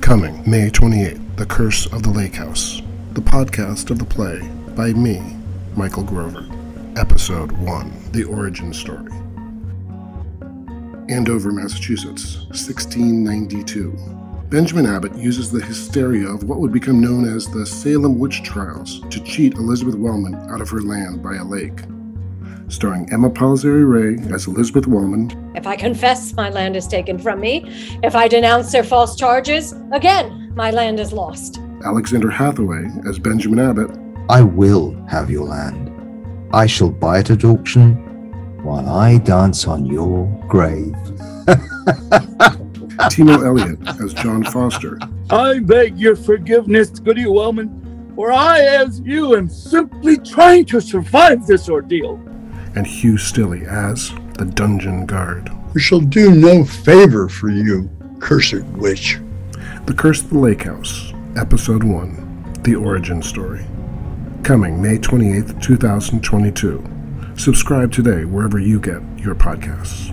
Coming May 28th, The Curse of the Lake House, the podcast of the play by me, Michael Grover. Episode 1 The Origin Story. Andover, Massachusetts, 1692. Benjamin Abbott uses the hysteria of what would become known as the Salem witch trials to cheat Elizabeth Wellman out of her land by a lake. Starring Emma Palisari Ray as Elizabeth Wellman, If I confess, my land is taken from me. If I denounce their false charges, again, my land is lost. Alexander Hathaway as Benjamin Abbott, I will have your land. I shall buy it at auction while I dance on your grave. Timo Elliott as John Foster, I beg your forgiveness, Goody Wellman, for I, as you, am simply trying to survive this ordeal. And Hugh Stilley as the Dungeon Guard. We shall do no favor for you, cursed witch. The Curse of the Lake House, Episode 1 The Origin Story. Coming May 28th, 2022. Subscribe today wherever you get your podcasts.